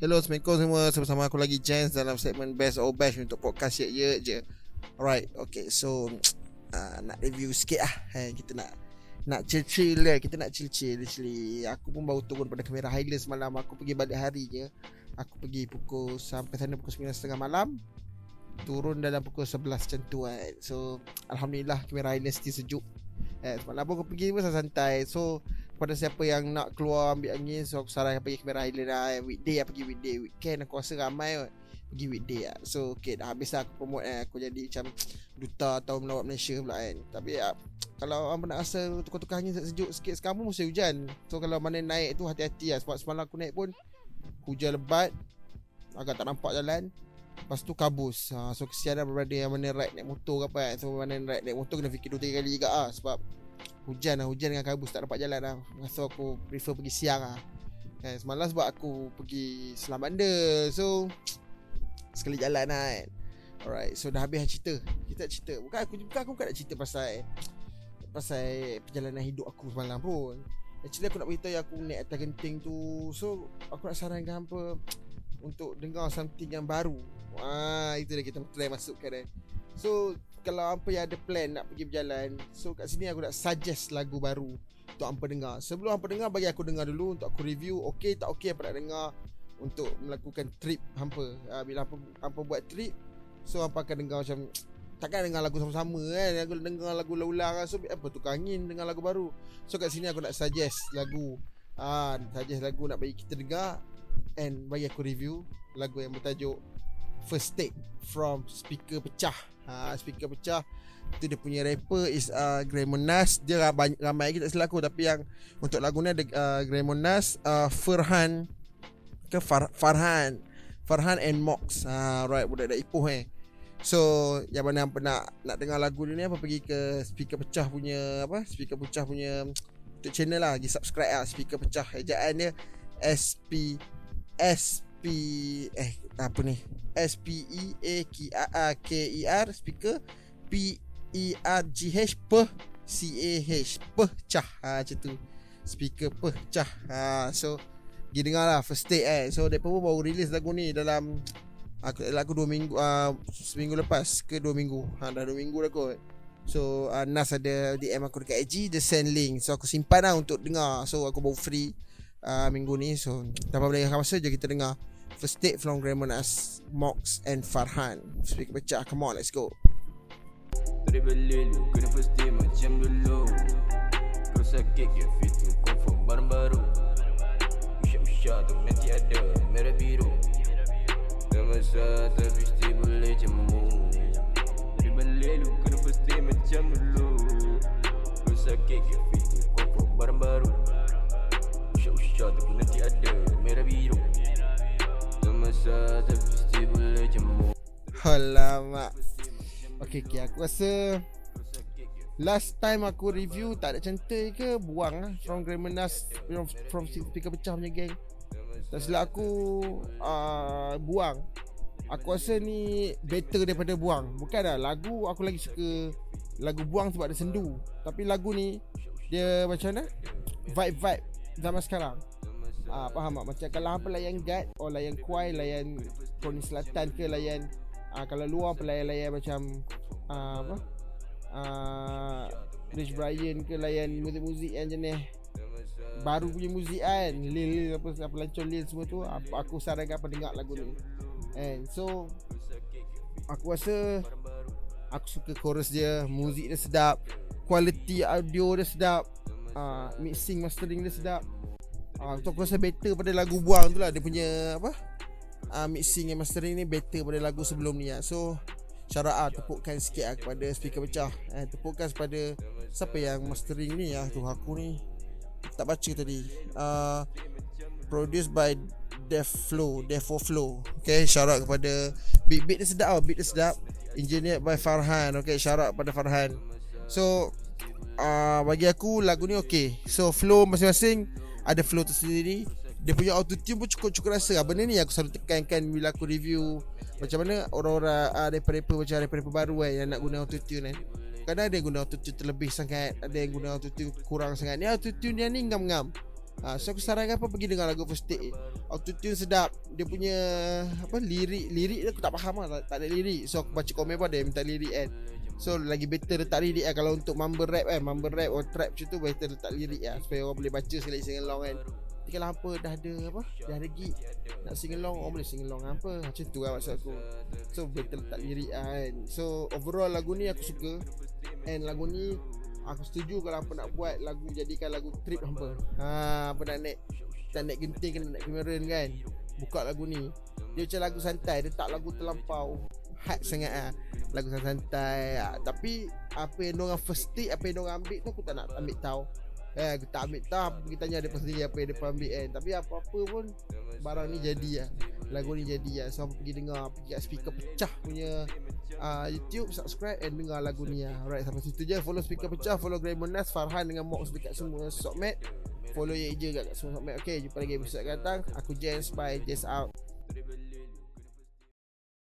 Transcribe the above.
Hello, Assalamualaikum semua. Bersama aku lagi Jens Dalam segmen Best or Bash Untuk podcast ye ye je. Alright, okay So uh, Nak review sikit lah. Eh, Kita nak Nak chill-chill lah. Kita nak chill-chill Actually Aku pun baru turun pada kamera Highlands semalam. Aku pergi balik hari je Aku pergi pukul Sampai sana pukul 9.30 malam. Turun dalam pukul 11 macam tu kan So Alhamdulillah kamera Highlands still sejuk. Eh, Semalam aku pergi pun santai So kepada siapa yang nak keluar ambil angin so aku sarankan pergi Cameron Highland lah weekday lah pergi weekday. Weekend aku rasa ramai kot pergi weekday lah. So okay dah habis lah aku promote eh. aku jadi macam duta atau melawat Malaysia pula kan. Tapi ya kalau orang nak rasa tukar-tukar angin sejuk sikit sekarang pun musim hujan. So kalau mana naik tu hati-hati lah. Sebab semalam aku naik pun hujan lebat agak tak nampak jalan. Lepas tu kabus. Ha, So kesian lah berada yang mana ride naik motor ke apa kan. So mana ride naik motor kena fikir 2-3 kali juga lah Sebab Hujan lah Hujan dengan kabus Tak dapat jalan lah. So aku prefer pergi siang lah. Kan, Semalam sebab aku pergi Selam Banda So Sekali jalan lah kan. Alright So dah habis cerita. Kita cerita. Bukan aku bukan aku bukan nak cerita pasal Pasal perjalanan hidup aku semalam pun. Actually aku nak beritahu yang aku naik atas genting tu. So aku nak sarankan apa Untuk dengar something yang baru. Wah, itu dah kita try masukkan eh. So kalau apa yang ada plan nak pergi berjalan So kat sini aku nak suggest lagu baru Untuk hampa dengar. Sebelum hampa dengar bagi aku dengar dulu Untuk aku review Okay tak okay apa nak dengar Untuk melakukan trip hampa. Uh, Bila hampa, hampa buat trip So hampa akan dengar macam Takkan dengar lagu sama-sama kan Aku dengar lagu ulang-ulang So apa tukar angin dengan lagu baru. So kat sini aku nak suggest lagu. Ah, uh, Suggest lagu nak bagi kita dengar And bagi aku review Lagu yang bertajuk First Take From Speaker Pecah. Ha, speaker pecah. Itu dia punya rapper is uh, Gremon Nas dia ramai, ramai lagi tak silap aku tapi yang untuk lagu ni ada uh, Gremon Nas uh, Farhan. Ke Far, Farhan. Farhan and Mox. Ha, right budak dah ipoh eh. So yang mana yang nak nak dengar lagu ni apa pergi ke speaker pecah punya apa speaker pecah punya untuk channel lah. Pergi subscribe lah speaker pecah. Ejaan dia SP SP eh apa ni? S P E A K E R speaker. P E R G H P C A H pecah ha macam tu. Speaker pecah ha so pergi dengar lah first take eh. So depa pun baru release lagu ni dalam aku lagu 2 minggu uh, seminggu lepas ke 2 minggu. Ha dah 2 minggu dah kot. So uh, Nas ada DM aku dekat IG the send link. So aku simpan lah untuk dengar. So aku baru free uh, minggu ni. So tanpa melengahkan masa je kita dengar First take from Gramonas, Mox and Farhan. Speak pecah, come on let's go. Sakit get fit tapi dulu. Kau baru. Usyak-usyak tu nanti ada merah biru Alamak. Okay, okay aku rasa Last time aku review Tak ada cantik ke Buang lah. From Gramenas From, from speaker pecah punya geng. Tak silap aku uh, Buang Aku rasa ni Better daripada buang. Bukan lah Lagu aku lagi suka Lagu buang sebab ada sendu. Tapi lagu ni Dia macam mana? Vibe-vibe Zaman sekarang Ah faham tak? Macam kalau apa layan guard or layan kuai layan Koni Selatan ke layan ah kalau luar apa layan-layan macam ah apa? Ah Rich Brian ke layan muzik-muzik yang jenis baru punya muzik kan Lil apa apa lancon Lil semua tu aku sarankan apa dengar lagu ni. And so aku rasa aku suka chorus dia muzik dia sedap quality audio dia sedap uh, mixing mastering dia sedap Ah, uh, aku rasa better pada lagu buang tu lah Dia punya apa? Uh, Mixing and mastering ni better pada lagu sebelum ni lah. So Syarah ah, tepukkan sikit lah kepada speaker pecah. Eh, Tepukkan kepada Siapa yang mastering ni lah tu aku ni. Tak baca tadi. Uh, Produced by Def Flow Defo Flow. Okay syarat kepada Beat beat dia sedap oh, Beat dia sedap. Engineered by Farhan Okay syarat kepada Farhan. So uh, Bagi aku lagu ni okay. So flow masing-masing ada flow tersendiri. Dia punya auto tune pun cukup-cukup rasa. Lah. Benda ni aku selalu tekankan bila aku review. Macam mana orang-orang uh, rapper-rapper macam rapper-rapper baru kan Yang nak guna auto tune kan Kadang ada yang guna auto tune terlebih sangat. Ada yang guna auto tune kurang sangat. Ni auto tune yang ni ngam-ngam. Ha, So aku sarankan apa Pergi dengar lagu First Take. Autotune sedap. Dia punya Apa lirik Lirik aku tak faham lah. Tak, tak ada lirik. So aku baca komen pun ada yang minta lirik kan So lagi better letak lirik lah. Kalau untuk mumble rap kan Mumble rap or trap macam tu Better letak lirik lah. Supaya orang boleh baca sekali sing along kan. Tapi kalau apa dah ada apa? Dah ada gig? Nak sing along Orang boleh sing along apa? Macam tu lah maksud aku. So better letak lirik lah kan. So overall lagu ni aku suka. And lagu ni Aku setuju kalau apa nak buat lagu Jadikan lagu trip hampa. Ha, Apa nak naik Tak naik genting kena naik Cameron kan. Buka lagu ni. Dia macam lagu santai Dia tak lagu terlampau Hard sangat lah Lagu santai ha, Tapi Apa yang orang first take Apa yang orang ambil tu Aku tak nak ambil tahu Eh, aku tak ambil tahu Apa kita tanya dia sendiri Apa yang dia ambil kan Tapi apa-apa pun Barang ni jadi lah Lagu ni jadi lah So pergi dengar Pergi kat speaker pecah punya uh, YouTube Subscribe and dengar lagu ni lah Alright sampai situ je. Follow speaker pecah Follow Grey Monas Farhan dengan Mox Dekat semua Sokmat. Follow ye je kat semua Sokmat. Okay jumpa lagi episode akan datang. Aku Jens Bye. Jens out